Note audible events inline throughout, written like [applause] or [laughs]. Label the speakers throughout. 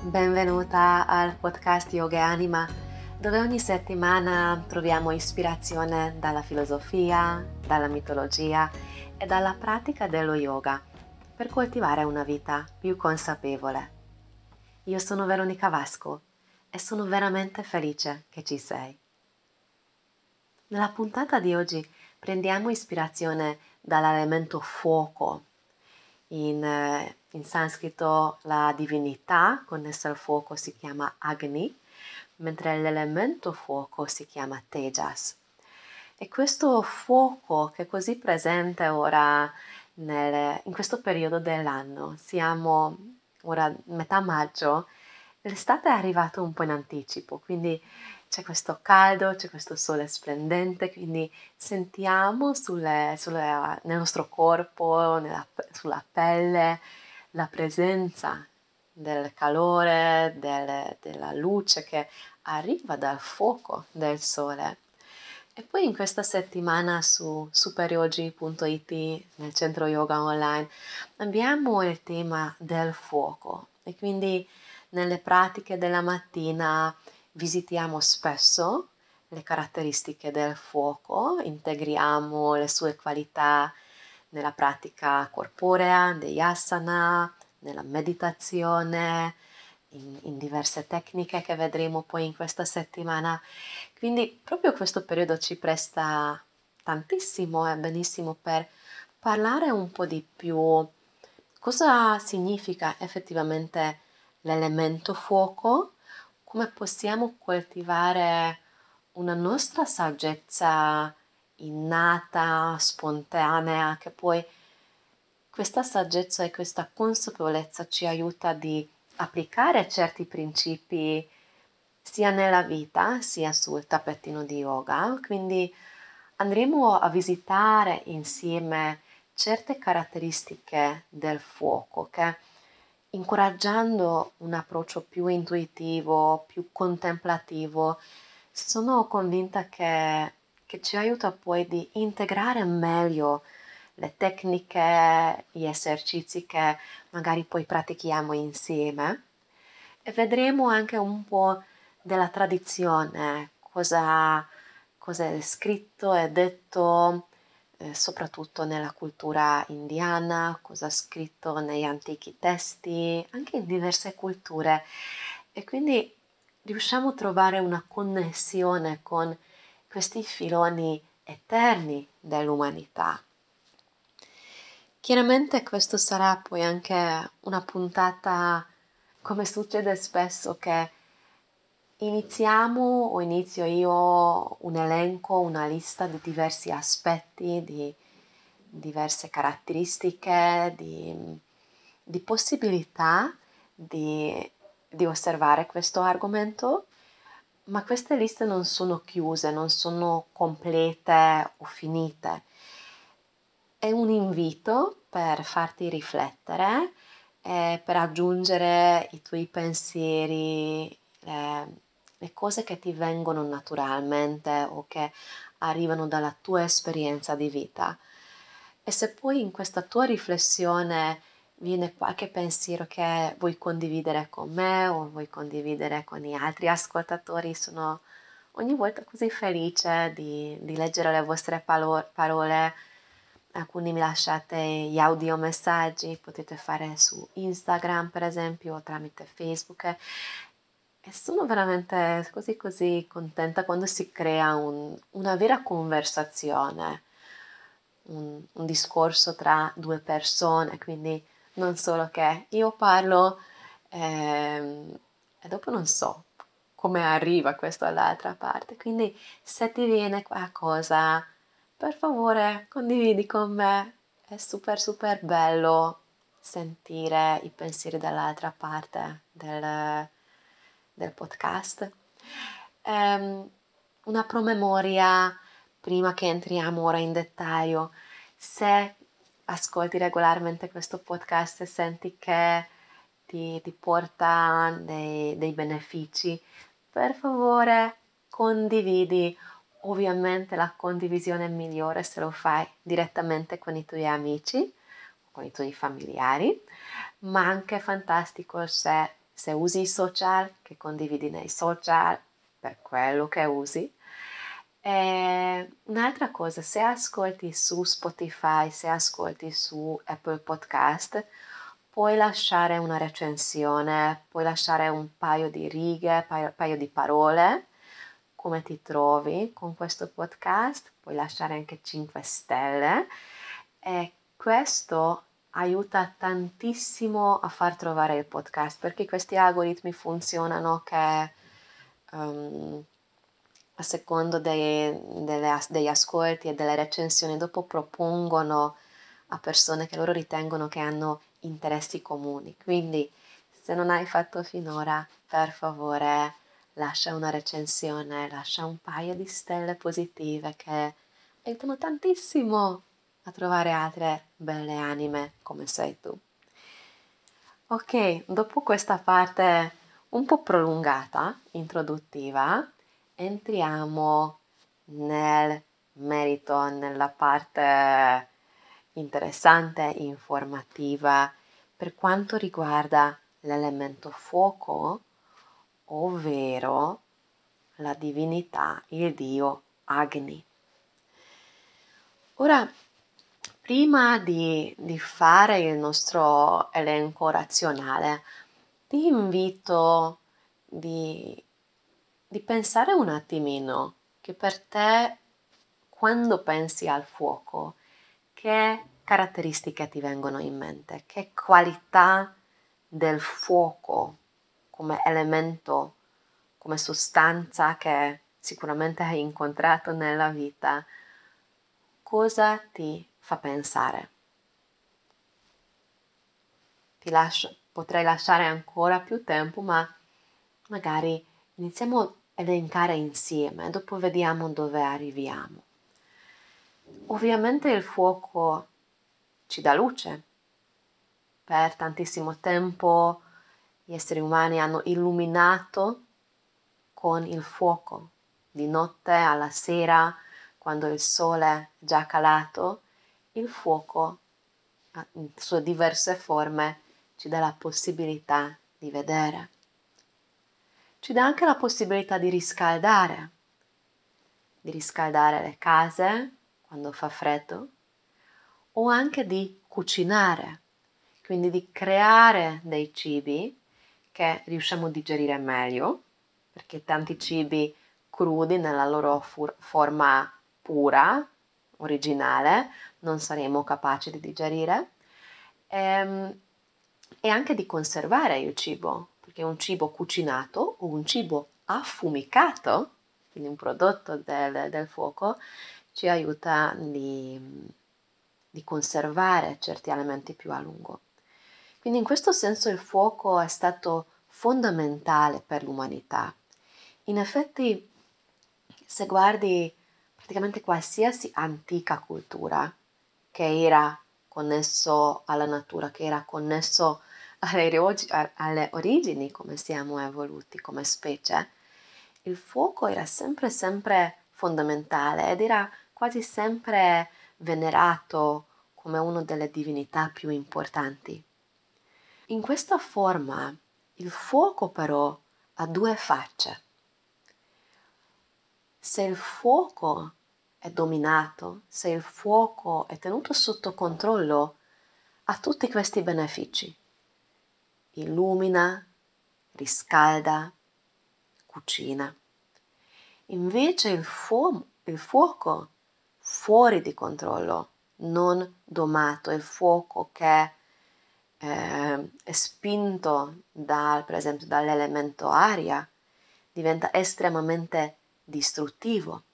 Speaker 1: Benvenuta al podcast Yoga e Anima, dove ogni settimana troviamo ispirazione dalla filosofia, dalla mitologia e dalla pratica dello yoga per coltivare una vita più consapevole. Io sono Veronica Vasco e sono veramente felice che ci sei. Nella puntata di oggi prendiamo ispirazione dall'elemento fuoco in, eh, in sanscrito la divinità connessa al fuoco si chiama Agni, mentre l'elemento fuoco si chiama Tejas. E questo fuoco che è così presente ora nel, in questo periodo dell'anno, siamo ora metà maggio, l'estate è arrivata un po' in anticipo, quindi c'è questo caldo, c'è questo sole splendente, quindi sentiamo sulle, sulle, nel nostro corpo, nella, sulla pelle, la presenza del calore, del, della luce che arriva dal fuoco del sole. E poi in questa settimana su superyogi.it, nel centro yoga online, abbiamo il tema del fuoco e quindi nelle pratiche della mattina visitiamo spesso le caratteristiche del fuoco, integriamo le sue qualità nella pratica corporea, degli asana, nella meditazione, in, in, diverse tecniche che vedremo poi in questa settimana. Quindi proprio questo periodo ci presta tantissimo e benissimo per parlare un po' di più cosa significa effettivamente l'elemento fuoco come possiamo coltivare una nostra saggezza innata, spontanea, che poi questa saggezza e questa consapevolezza ci aiuta di applicare certi principi sia nella vita sia sul tappetino di yoga. Quindi andremo a visitare insieme certe caratteristiche del fuoco che incoraggiando un approccio più intuitivo, più contemplativo, sono convinta che, che ci aiuta poi di integrare meglio le tecniche, gli esercizi che magari poi pratichiamo insieme e vedremo anche un po' della tradizione, cosa, cosa è scritto e detto eh, soprattutto nella cultura indiana, cosa ha scritto negli antichi testi, anche in diverse culture. E quindi riusciamo a trovare una connessione con questi filoni eterni dell'umanità. Chiaramente questo sarà poi anche una puntata, come succede spesso, che Iniziamo o inizio io un elenco, una lista di diversi aspetti, di diverse caratteristiche, di, di possibilità di, di osservare questo argomento, ma queste liste non sono chiuse, non sono complete o finite. È un invito per farti riflettere, eh, per aggiungere i tuoi pensieri, eh, le cose che ti vengono naturalmente o che arrivano dalla tua esperienza di vita. E se poi in questa tua riflessione viene qualche pensiero che vuoi condividere con me o vuoi condividere con gli altri ascoltatori, sono ogni volta così felice di, di leggere le vostre palo- parole. Alcuni mi lasciate gli audio messaggi, potete fare su Instagram per esempio o tramite Facebook. E sono veramente così così contenta quando si crea un, una vera conversazione, un, un, discorso tra due persone, quindi non solo che io parlo ehm, e dopo non so come arriva questo all'altra parte. Quindi se ti viene qualcosa, per favore condividi con me, è super super bello sentire i pensieri dall'altra parte del del podcast. Um, una promemoria prima che entriamo ora in dettaglio. Se ascolti regolarmente questo podcast e senti che ti, ti porta dei, dei benefici, per favore condividi. Ovviamente la condivisione è migliore se lo fai direttamente con i tuoi amici, con i tuoi familiari, ma anche fantastico se Se usi i social, che condividi nei social per quello che usi. E un'altra cosa, se ascolti su Spotify, se ascolti su Apple Podcast, puoi lasciare una recensione, puoi lasciare un paio di righe, un paio di parole, come ti trovi con questo podcast, puoi lasciare anche 5 stelle. E questo aiuta tantissimo a far trovare il podcast perché questi algoritmi funzionano che um, a secondo dei, delle, degli ascolti e delle recensioni dopo propongono a persone che loro ritengono che hanno interessi comuni. Quindi se non hai fatto finora, per favore lascia una recensione, lascia un paio di stelle positive che aiutano tantissimo a trovare altre belle anime come sei tu. Ok, dopo questa parte un po' prolungata, introduttiva, entriamo nel merito, nella parte interessante, informativa per quanto riguarda l'elemento fuoco, ovvero la divinità, il dio Agni. Ora, prima di, di fare il nostro elenco razionale, ti invito di, di pensare un attimino che per te, quando pensi al fuoco, che caratteristiche ti vengono in mente? Che qualità del fuoco come elemento, come sostanza che sicuramente hai incontrato nella vita, cosa ti fa pensare? Ti lascio, potrei lasciare ancora più tempo, ma magari iniziamo elencare insieme, dopo vediamo dove arriviamo. Ovviamente il fuoco ci dà luce. Per tantissimo tempo gli esseri umani hanno illuminato con il fuoco, di notte alla sera, quando il sole è già calato, il fuoco in sue diverse forme ci dà la possibilità di vedere. Ci dà anche la possibilità di riscaldare, di riscaldare le case quando fa freddo, o anche di cucinare, quindi di creare dei cibi che riusciamo a digerire meglio, perché tanti cibi crudi nella loro fur- forma pura, originale, non saremo capaci di digerire, e, ehm, e anche di conservare il cibo, perché un cibo cucinato o un cibo affumicato, quindi un prodotto del, del fuoco, ci aiuta di, di conservare certi elementi più a lungo. Quindi in questo senso il fuoco è stato fondamentale per l'umanità. In effetti, se guardi praticamente qualsiasi antica cultura che era connesso alla natura, che era connesso alle, alle origini, come siamo evoluti come specie, il fuoco era sempre, sempre fondamentale ed era quasi sempre venerato come una delle divinità più importanti. In questa forma il fuoco però ha due facce. Se il fuoco è dominato, se il fuoco è tenuto sotto controllo, ha tutti questi benefici. Illumina, riscalda, cucina. Invece il, fu- il fuoco fuori di controllo, non domato, il fuoco che eh, è spinto dal, per esempio dall'elemento aria, diventa estremamente distruttivo.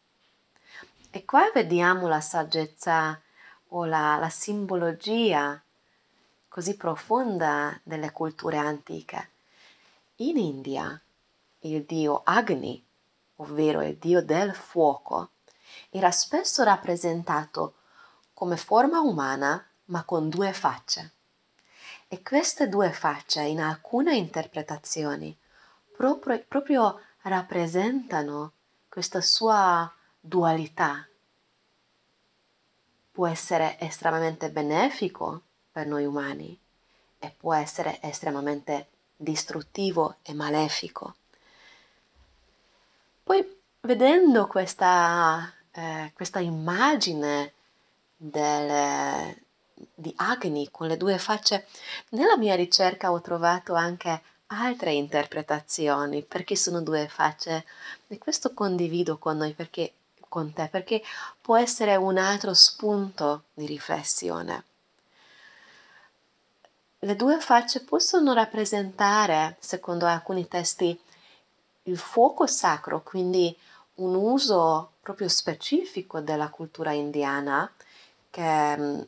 Speaker 1: E qua vediamo la saggezza o la, la simbologia così profonda delle culture antiche. In India il dio Agni, ovvero il dio del fuoco, era spesso rappresentato come forma umana ma con due facce. E queste due facce in alcune interpretazioni proprio, proprio rappresentano questa sua dualità. Può essere estremamente benefico per noi umani e può essere estremamente distruttivo e malefico. Poi vedendo questa, eh, questa immagine del, di Agni con le due facce, nella mia ricerca ho trovato anche altre interpretazioni perché sono due facce e questo condivido con noi perché con te perché può essere un altro spunto di riflessione. Le due facce possono rappresentare, secondo alcuni testi, il fuoco sacro, quindi un uso proprio specifico della cultura indiana che mm,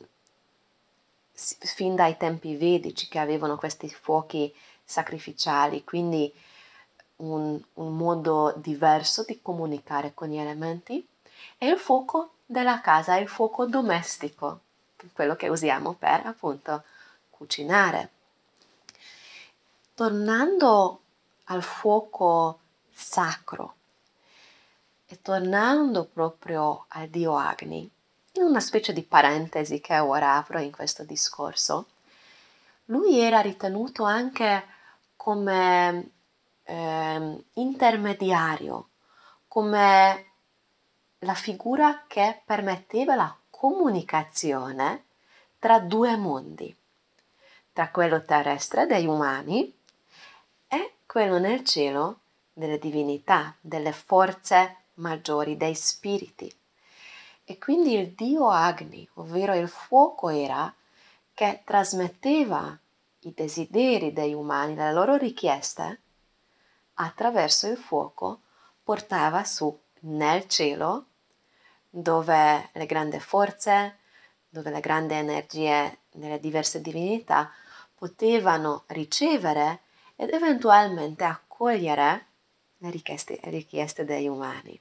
Speaker 1: fin dai tempi vedici che avevano questi fuochi sacrificiali, quindi un, un modo diverso di comunicare con gli elementi, e il fuoco della casa, il fuoco domestico, quello che usiamo per appunto cucinare. Tornando al fuoco sacro e tornando proprio al dio Agni, in una specie di parentesi che ora apro in questo discorso, lui era ritenuto anche come eh, intermediario, come la figura che permetteva la comunicazione tra due mondi, tra quello terrestre degli umani e quello nel cielo delle divinità, delle forze maggiori, dei spiriti. E quindi il dio Agni, ovvero il fuoco, era che trasmetteva i desideri degli umani, le loro richieste, attraverso il fuoco portava su nel cielo, dove le grandi forze, dove le grandi energie delle diverse divinità potevano ricevere ed eventualmente accogliere le richieste, richieste degli umani.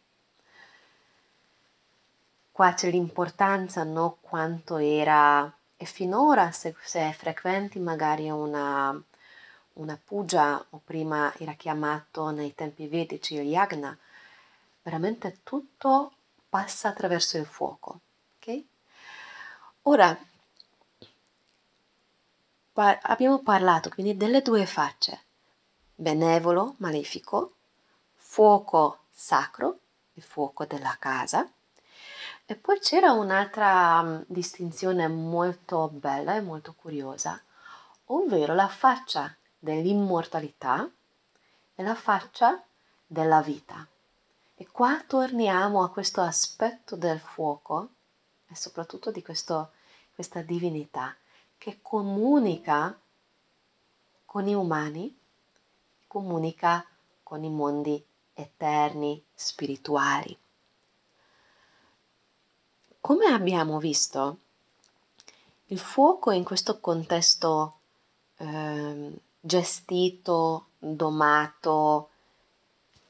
Speaker 1: Qua c'è l'importanza, no? Quanto era e finora se, se frequenti magari una, una puja o prima era chiamato nei tempi vedici il yagna, veramente tutto passa attraverso il fuoco. Okay? Ora par- abbiamo parlato quindi delle due facce, benevolo, malefico, fuoco sacro, il fuoco della casa, e poi c'era un'altra mm, distinzione molto bella e molto curiosa, ovvero la faccia dell'immortalità e la faccia della vita. E qua torniamo a questo aspetto del fuoco e soprattutto di questo, questa divinità che comunica con i umani, comunica con i mondi eterni, spirituali. Come abbiamo visto, il fuoco in questo contesto eh, gestito, domato,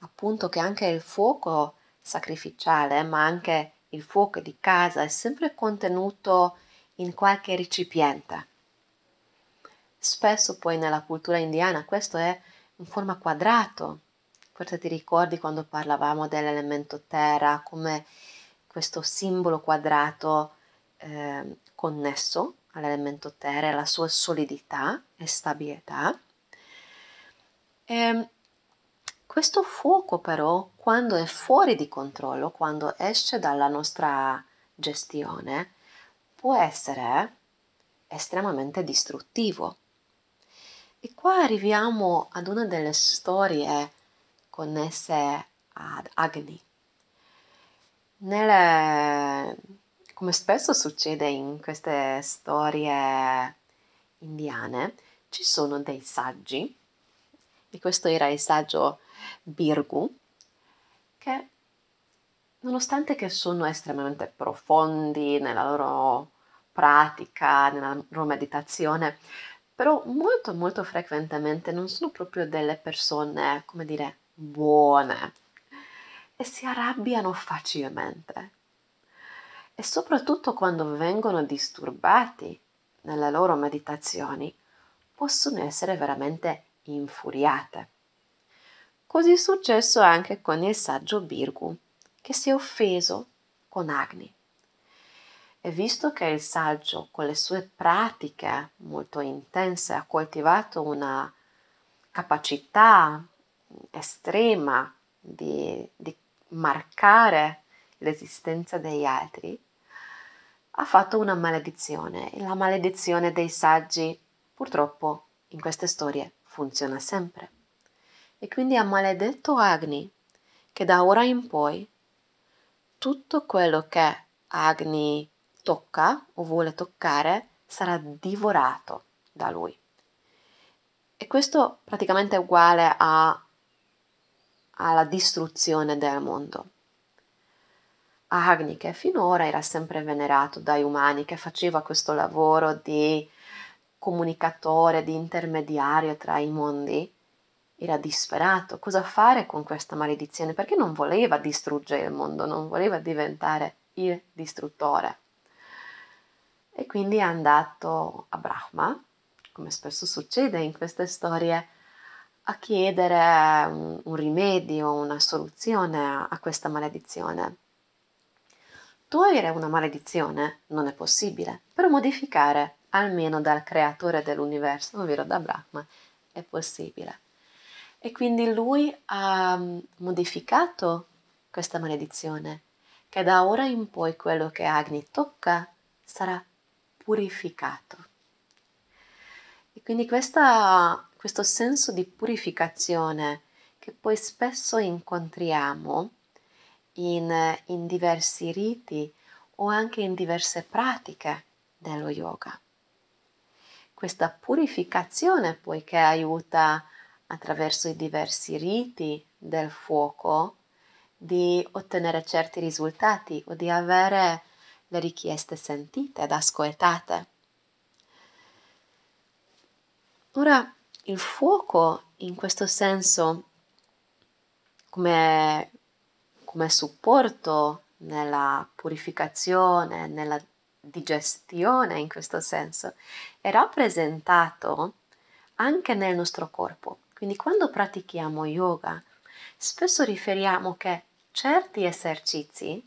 Speaker 1: appunto che anche il fuoco sacrificiale, ma anche il fuoco di casa è sempre contenuto in qualche recipiente. Spesso poi nella cultura indiana questo è in forma quadrato. Forse ti ricordi quando parlavamo dell'elemento terra, come questo simbolo quadrato eh, connesso all'elemento terra, alla sua solidità e stabilità. E ehm, questo fuoco però, quando è fuori di controllo, quando esce dalla nostra gestione, può essere estremamente distruttivo. E qua arriviamo ad una delle storie connesse ad Agni. Nelle, come spesso succede in queste storie indiane, ci sono dei saggi, e questo era il saggio Birgu, che nonostante che sono estremamente profondi nella loro pratica, nella loro meditazione, però molto molto frequentemente non sono proprio delle persone, come dire, buone e si arrabbiano facilmente. E soprattutto quando vengono disturbati nelle loro meditazioni, possono essere veramente infuriate. Così è successo anche con il saggio Birgu, che si è offeso con Agni. E visto che il saggio, con le sue pratiche molto intense, ha coltivato una capacità estrema di, di marcare l'esistenza degli altri, ha fatto una maledizione e la maledizione dei saggi purtroppo in queste storie funziona sempre. E quindi ha maledetto Agni che da ora in poi tutto quello che Agni tocca o vuole toccare sarà divorato da lui. E questo praticamente è uguale a, alla distruzione del mondo. Agni, che finora era sempre venerato dai umani, che faceva questo lavoro di comunicatore, di intermediario tra i mondi, era disperato. Cosa fare con questa maledizione? Perché non voleva distruggere il mondo, non voleva diventare il distruttore. E quindi è andato a Brahma, come spesso succede in queste storie, a chiedere un, un rimedio, una soluzione a, a questa maledizione. Togliere una maledizione non è possibile, però modificare almeno dal creatore dell'universo, ovvero da Brahma, è possibile. E quindi lui ha mm, modificato questa maledizione, che da ora in poi quello che Agni tocca sarà purificato. E quindi questa, questo senso di purificazione che poi spesso incontriamo in, in diversi riti o anche in diverse pratiche dello yoga questa purificazione poiché aiuta attraverso i diversi riti del fuoco di ottenere certi risultati o di avere le richieste sentite ed ascoltate. Ora, il fuoco in questo senso come, come supporto nella purificazione, nella digestione in questo senso, è rappresentato anche nel nostro corpo. Quindi quando pratichiamo yoga, spesso riferiamo che certi esercizi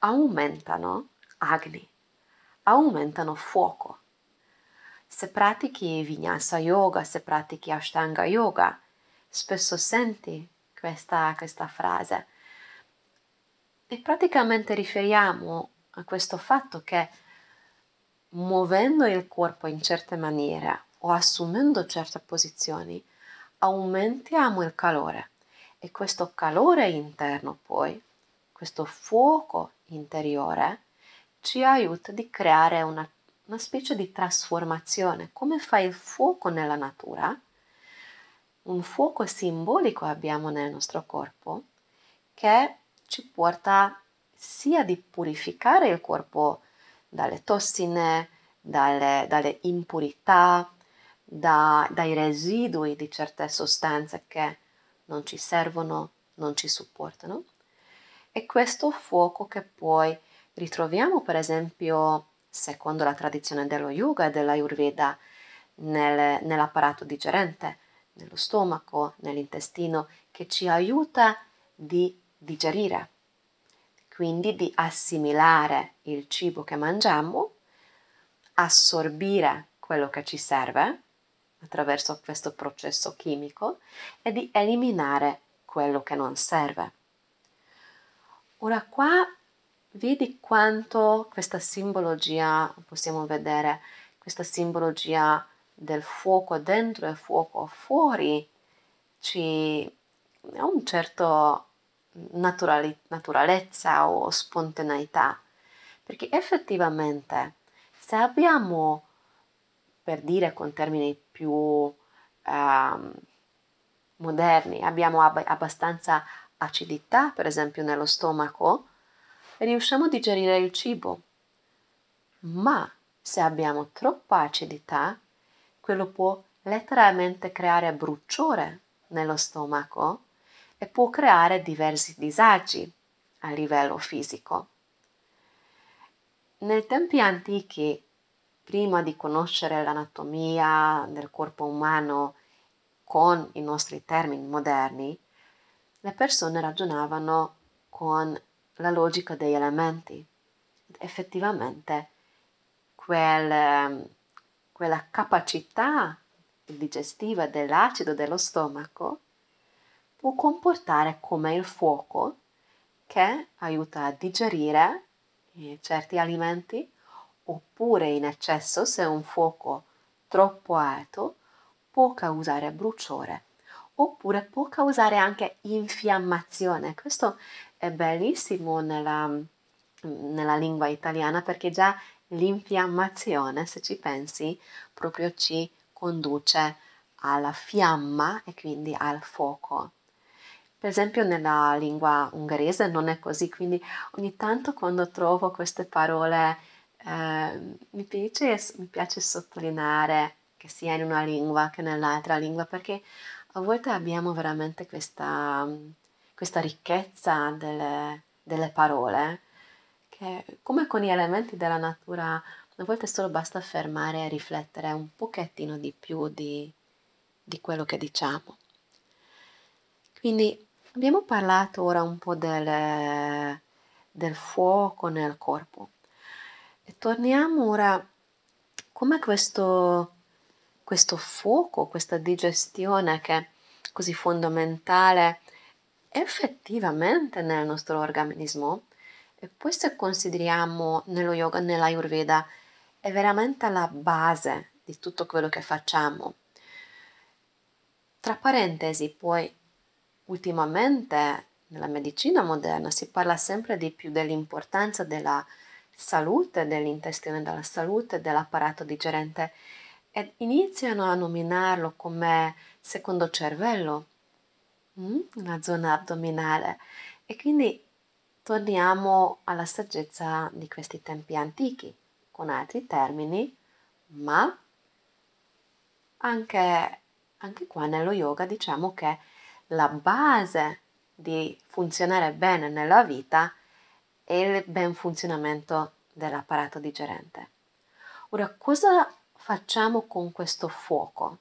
Speaker 1: aumentano agni, aumentano fuoco. Se pratichi vinyasa yoga, se pratichi ashtanga yoga, spesso senti questa, questa frase. E praticamente riferiamo a questo fatto che muovendo il corpo in certe maniere o assumendo certe posizioni aumentiamo il calore e questo calore interno poi, questo fuoco interiore ci aiuta di creare una, una specie di trasformazione, come fa il fuoco nella natura. Un fuoco simbolico abbiamo nel nostro corpo che ci porta sia di purificare il corpo dalle tossine, dalle, dalle impurità, da, dai residui di certe sostanze che non ci servono, non ci supportano. E questo fuoco che poi ritroviamo, per esempio, secondo la tradizione dello yoga e dell'ayurveda, nel, nell'apparato digerente, nello stomaco, nell'intestino, che ci aiuta di digerire quindi di assimilare il cibo che mangiamo, assorbire quello che ci serve attraverso questo processo chimico e di eliminare quello che non serve. Ora qua vedi quanto questa simbologia, possiamo vedere questa simbologia del fuoco dentro e fuoco fuori, ci ha un certo naturali- naturalezza o spontaneità, perché effettivamente se abbiamo, per dire con termini più um, moderni, abbiamo ab- abbastanza acidità, per esempio nello stomaco, riusciamo a digerire il cibo. Ma se abbiamo troppa acidità, quello può letteralmente creare bruciore nello stomaco e può creare diversi disagi a livello fisico. Nei tempi antichi, prima di conoscere l'anatomia del corpo umano con i nostri termini moderni, le persone ragionavano con la logica degli elementi. Effettivamente quel, quella capacità digestiva dell'acido dello stomaco può comportare come il fuoco che aiuta a digerire eh, certi alimenti oppure in eccesso se un fuoco troppo alto può causare bruciore oppure può causare anche infiammazione. Questo è bellissimo nella, nella lingua italiana perché già l'infiammazione, se ci pensi, proprio ci conduce alla fiamma e quindi al fuoco. Per esempio nella lingua ungherese non è così, quindi ogni tanto quando trovo queste parole eh, mi, piace, mi piace sottolineare che sia in una lingua che nell'altra lingua perché a volte abbiamo veramente questa, questa ricchezza delle, delle parole che come con gli elementi della natura a volte solo basta fermare e riflettere un pochettino di più di, di quello che diciamo. Quindi abbiamo parlato ora un po' del, del fuoco nel corpo e torniamo ora come questo questo fuoco, questa digestione che è così fondamentale effettivamente nel nostro organismo. E se consideriamo nello yoga, nell'ayurveda, è veramente la base di tutto quello che facciamo. Tra parentesi, poi ultimamente nella medicina moderna si parla sempre di più dell'importanza della salute dell'intestino, della salute dell'apparato digerente ed iniziano a nominarlo come secondo cervello, mm? una zona addominale. E quindi torniamo alla saggezza di questi tempi antichi, con altri termini, ma anche, anche qua nello yoga diciamo che la base di funzionare bene nella vita è il ben funzionamento dell'apparato digerente. Ora, cosa facciamo con questo fuoco?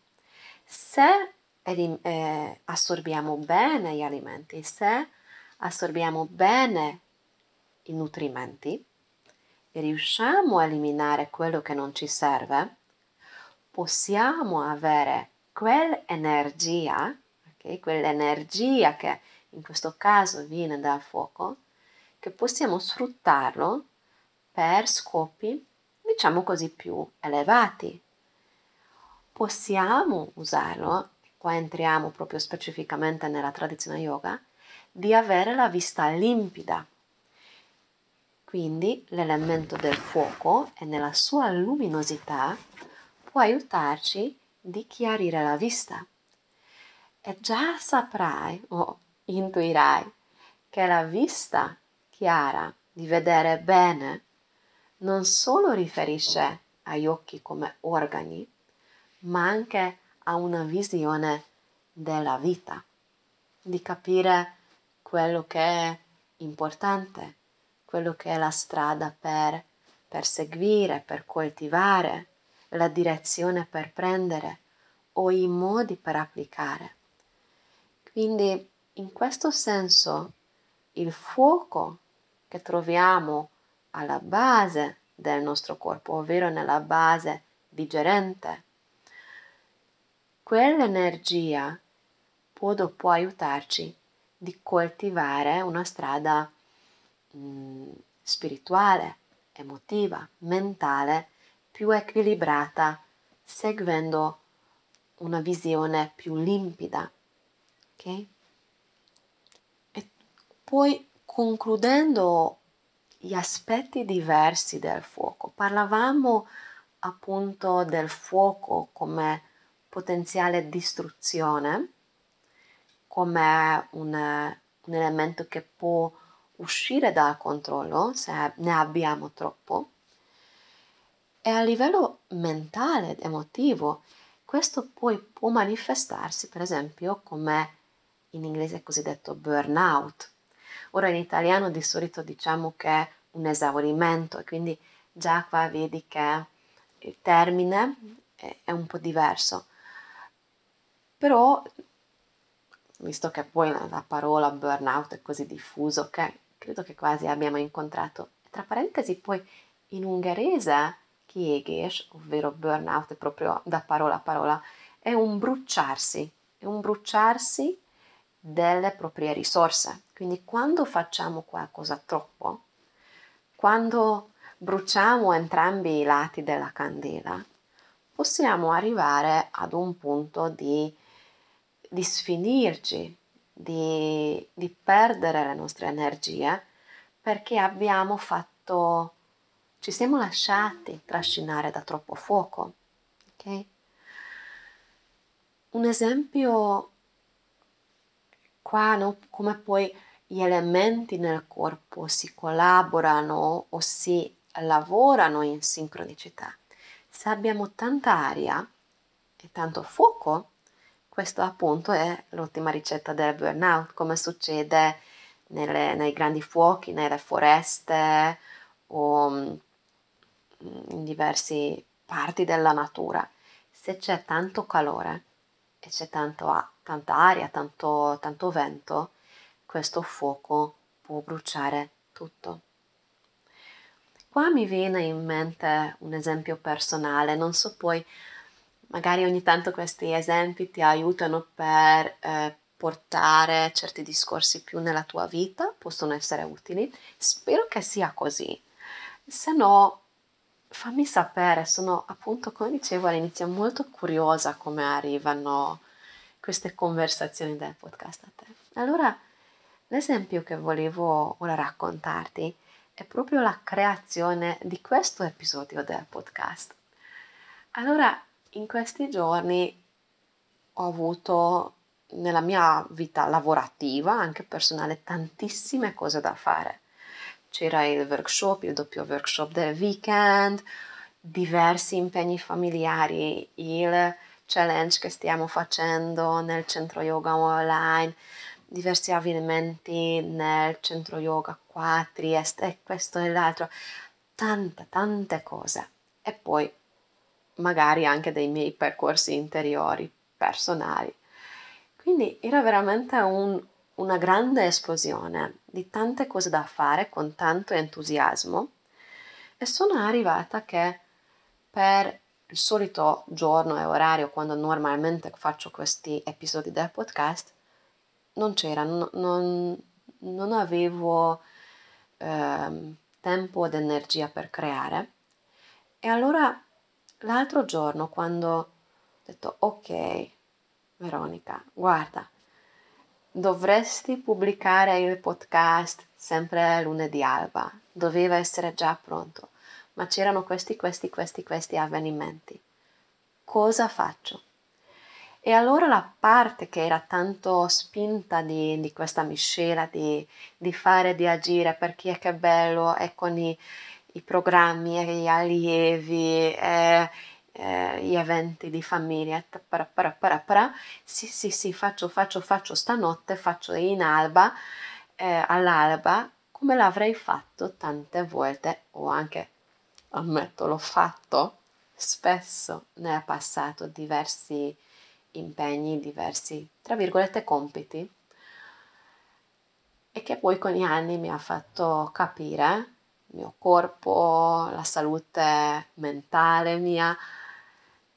Speaker 1: Se eh, assorbiamo bene gli alimenti, se assorbiamo bene i nutrimenti e riusciamo a eliminare quello che non ci serve, possiamo avere quell'energia, okay, quell'energia che in questo caso viene dal fuoco, che possiamo sfruttarlo per scopi diciamo così, più elevati. Possiamo usarlo, qua entriamo proprio specificamente nella tradizione yoga, di avere la vista limpida. Quindi l'elemento del fuoco e nella sua luminosità può aiutarci di chiarire la vista. E già saprai o intuirai che la vista chiara di vedere bene non solo riferisce agli occhi come organi, ma anche a una visione della vita, di capire quello che è importante, quello che è la strada per perseguire, per coltivare, la direzione per prendere o i modi per applicare. Quindi in questo senso il fuoco che troviamo alla base del nostro corpo, ovvero nella base digerente. Quell'energia può dopo aiutarci di coltivare una strada mh, mm, spirituale, emotiva, mentale più equilibrata, seguendo una visione più limpida. Okay? E poi concludendo gli aspetti diversi del fuoco. Parlavamo appunto del fuoco come potenziale distruzione, come un, un elemento che può uscire dal controllo se ne abbiamo troppo. E a livello mentale, emotivo, questo poi può manifestarsi, per esempio, come in inglese cosiddetto burnout, Ora in italiano di solito diciamo che è un esaurimento quindi già qua vedi che il termine è un po' diverso. Però, visto che poi la parola burnout è così diffuso che credo che quasi abbiamo incontrato, tra parentesi poi in ungherese kiégés, ovvero burnout è proprio da parola a parola, è un bruciarsi, è un bruciarsi delle proprie risorse. Quindi quando facciamo qualcosa troppo, quando bruciamo entrambi i lati della candela, possiamo arrivare ad un punto di, di sfinirci, di, di perdere le nostre energie perché abbiamo fatto, ci siamo lasciati trascinare da troppo fuoco. Okay? Un esempio qua, no? come poi gli elementi nel corpo si collaborano o si lavorano in sincronicità. Se abbiamo tanta aria e tanto fuoco, questo appunto è l'ottima ricetta del burnout, come succede nelle, nei grandi fuochi, nelle foreste o mm, in diverse parti della natura. Se c'è tanto calore e c'è tanto, tanta aria, tanto, tanto vento, questo fuoco può bruciare tutto. Qua mi viene in mente un esempio personale, non so poi, magari ogni tanto questi esempi ti aiutano per eh, portare certi discorsi più nella tua vita, possono essere utili. Spero che sia così. Se no, fammi sapere, sono appunto, come dicevo all'inizio, molto curiosa come arrivano queste conversazioni del podcast a te. Allora, l'esempio che volevo ora raccontarti è proprio la creazione di questo episodio del podcast. Allora, in questi giorni ho avuto nella mia vita lavorativa, anche personale, tantissime cose da fare. C'era il workshop, il doppio workshop del weekend, diversi impegni familiari, il challenge che stiamo facendo nel centro yoga online, diversi avvenimenti nel centro yoga qua a Trieste e questo e l'altro, tante, tante cose. E poi magari anche dei miei percorsi interiori, personali. Quindi era veramente un, una grande esplosione di tante cose da fare con tanto entusiasmo e sono arrivata che per il solito giorno e orario quando normalmente faccio questi episodi del podcast non c'era, non, non, non avevo eh, tempo ed energia per creare. E allora l'altro giorno quando ho detto ok Veronica, guarda, dovresti pubblicare il podcast sempre lunedì alba, doveva essere già pronto, ma c'erano questi, questi, questi, questi avvenimenti. Cosa faccio? E allora la parte che era tanto spinta di, di questa miscela, di, di, fare, di agire, perché che bello, è con i, i programmi gli allievi, e, eh, gli eventi di famiglia, para, para, para, para. sì sì sì, faccio, faccio, faccio stanotte, faccio in alba, eh, all'alba, come l'avrei fatto tante volte, o anche, ammetto, l'ho fatto spesso nel passato, diversi impegni, diversi, tra virgolette, compiti e che poi con gli anni mi ha fatto capire mio corpo, la salute mentale mia,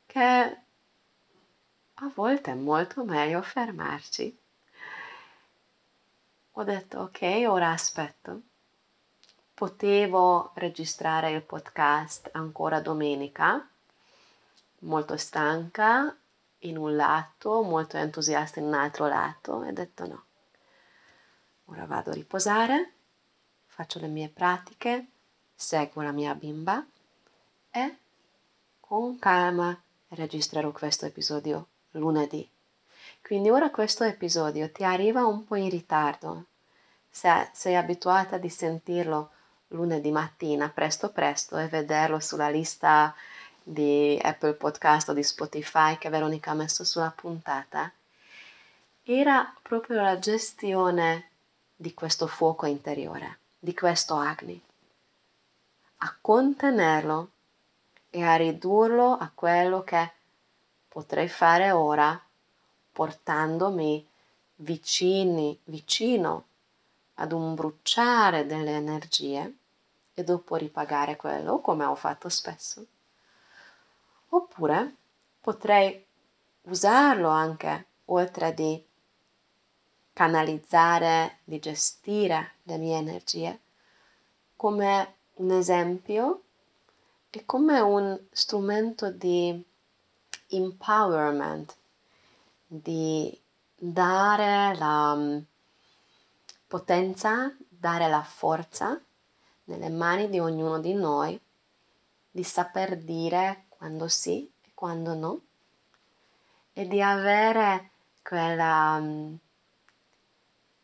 Speaker 1: che a volte è molto meglio fermarci. Ho detto ok, ora aspetto. Potevo registrare il podcast ancora domenica, molto stanca, in un lato, molto entusiasta in un altro lato e ho detto no. Ora vado a riposare, faccio le mie pratiche, seguo la mia bimba e con calma registrerò questo episodio lunedì. Quindi ora questo episodio ti arriva un po' in ritardo. Se sei abituata di sentirlo lunedì mattina, presto presto, e vederlo sulla lista di Apple Podcast o di Spotify che Veronica ha messo sulla puntata, era proprio la gestione di questo fuoco interiore, di questo Agni, a contenerlo e a ridurlo a quello che potrei fare ora portandomi vicini, vicino ad un bruciare delle energie e dopo ripagare quello come ho fatto spesso. Oppure potrei usarlo anche oltre di canalizzare, di gestire le mie energie come un esempio e come un strumento di empowerment, di dare la mm, potenza, dare la forza nelle mani di ognuno di noi di saper dire quando sì e quando no e di avere quella, mm,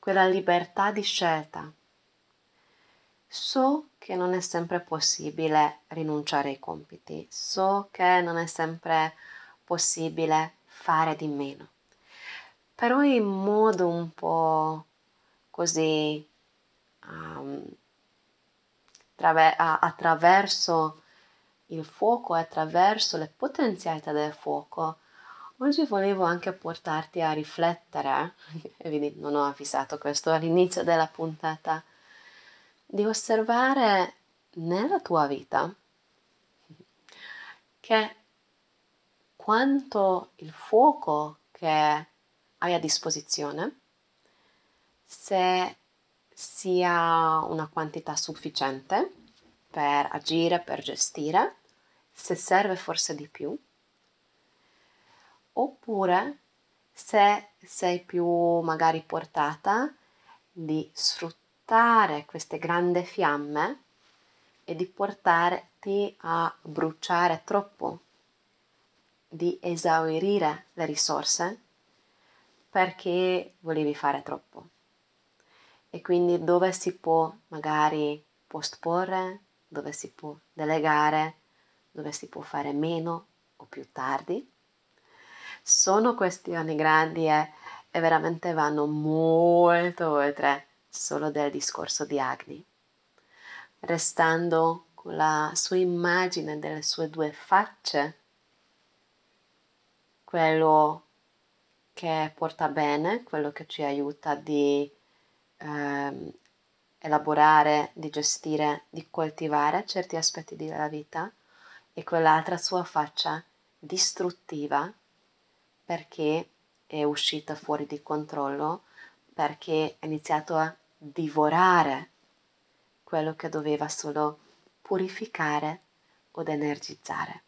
Speaker 1: quella libertà di scelta. So che non è sempre possibile rinunciare ai compiti, so che non è sempre possibile fare di meno, però in modo un po' così um, traver- attraverso il fuoco attraverso le potenzialità del fuoco. Oggi volevo anche portarti a riflettere, e non ho avvisato questo all'inizio della puntata, di osservare nella tua vita che quanto il fuoco che hai a disposizione, se sia una quantità sufficiente per agire, per gestire, se serve forse di più, oppure se sei più magari portata di sfruttare queste grandi fiamme e di portarti a bruciare troppo, di esaurire le risorse perché volevi fare troppo. E quindi dove si può magari posporre, dove si può delegare, dove si può fare meno o più tardi. Sono questioni grandi e, e veramente vanno molto oltre solo del discorso di Agni, restando con la sua immagine delle sue due facce, quello che porta bene, quello che ci aiuta di ehm, elaborare, di gestire, di coltivare certi aspetti della vita e quell'altra sua faccia distruttiva perché è uscita fuori di controllo, perché ha iniziato a divorare quello che doveva solo purificare od energizzare.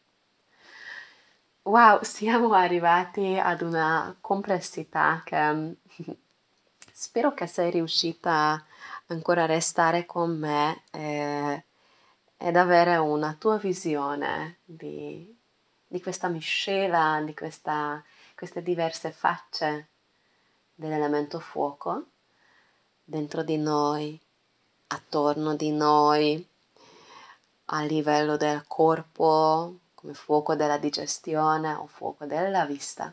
Speaker 1: Wow, siamo arrivati ad una complessità che [laughs] spero che sei riuscita ancora a restare con me e, ed avere una tua visione di, di questa miscela, di questa, queste diverse facce dell'elemento fuoco dentro di noi, attorno di noi, a livello del corpo, come fuoco della digestione o fuoco della vista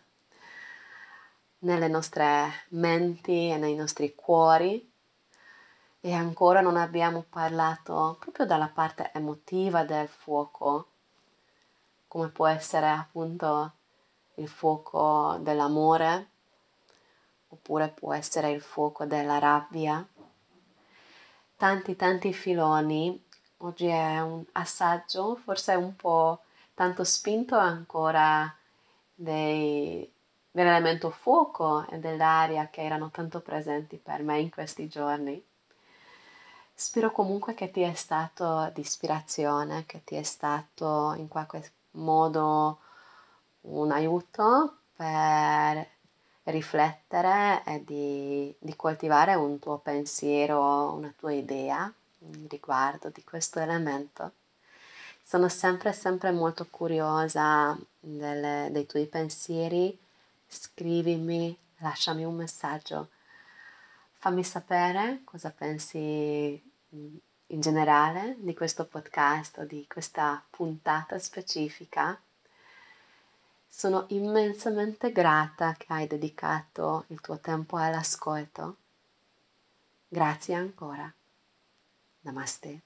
Speaker 1: nelle nostre menti e nei nostri cuori. E ancora non abbiamo parlato proprio dalla parte emotiva del fuoco, come può essere appunto il fuoco dell'amore oppure può essere il fuoco della rabbia. Tanti tanti filoni, oggi è un assaggio, forse un po' tanto spinto ancora dei, dell'elemento fuoco e dell'aria che erano tanto presenti per me in questi giorni. Spero comunque che ti è stato di ispirazione, che ti è stato in qualche modo un aiuto per riflettere e di, di coltivare un tuo pensiero, una tua idea riguardo di questo elemento. Sono sempre, sempre molto curiosa delle, dei tuoi pensieri scrivimi, lasciami un messaggio, fammi sapere cosa pensi mm, in generale di questo podcast o di questa puntata specifica. Sono immensamente grata che hai dedicato il tuo tempo all'ascolto. Grazie ancora. Namaste.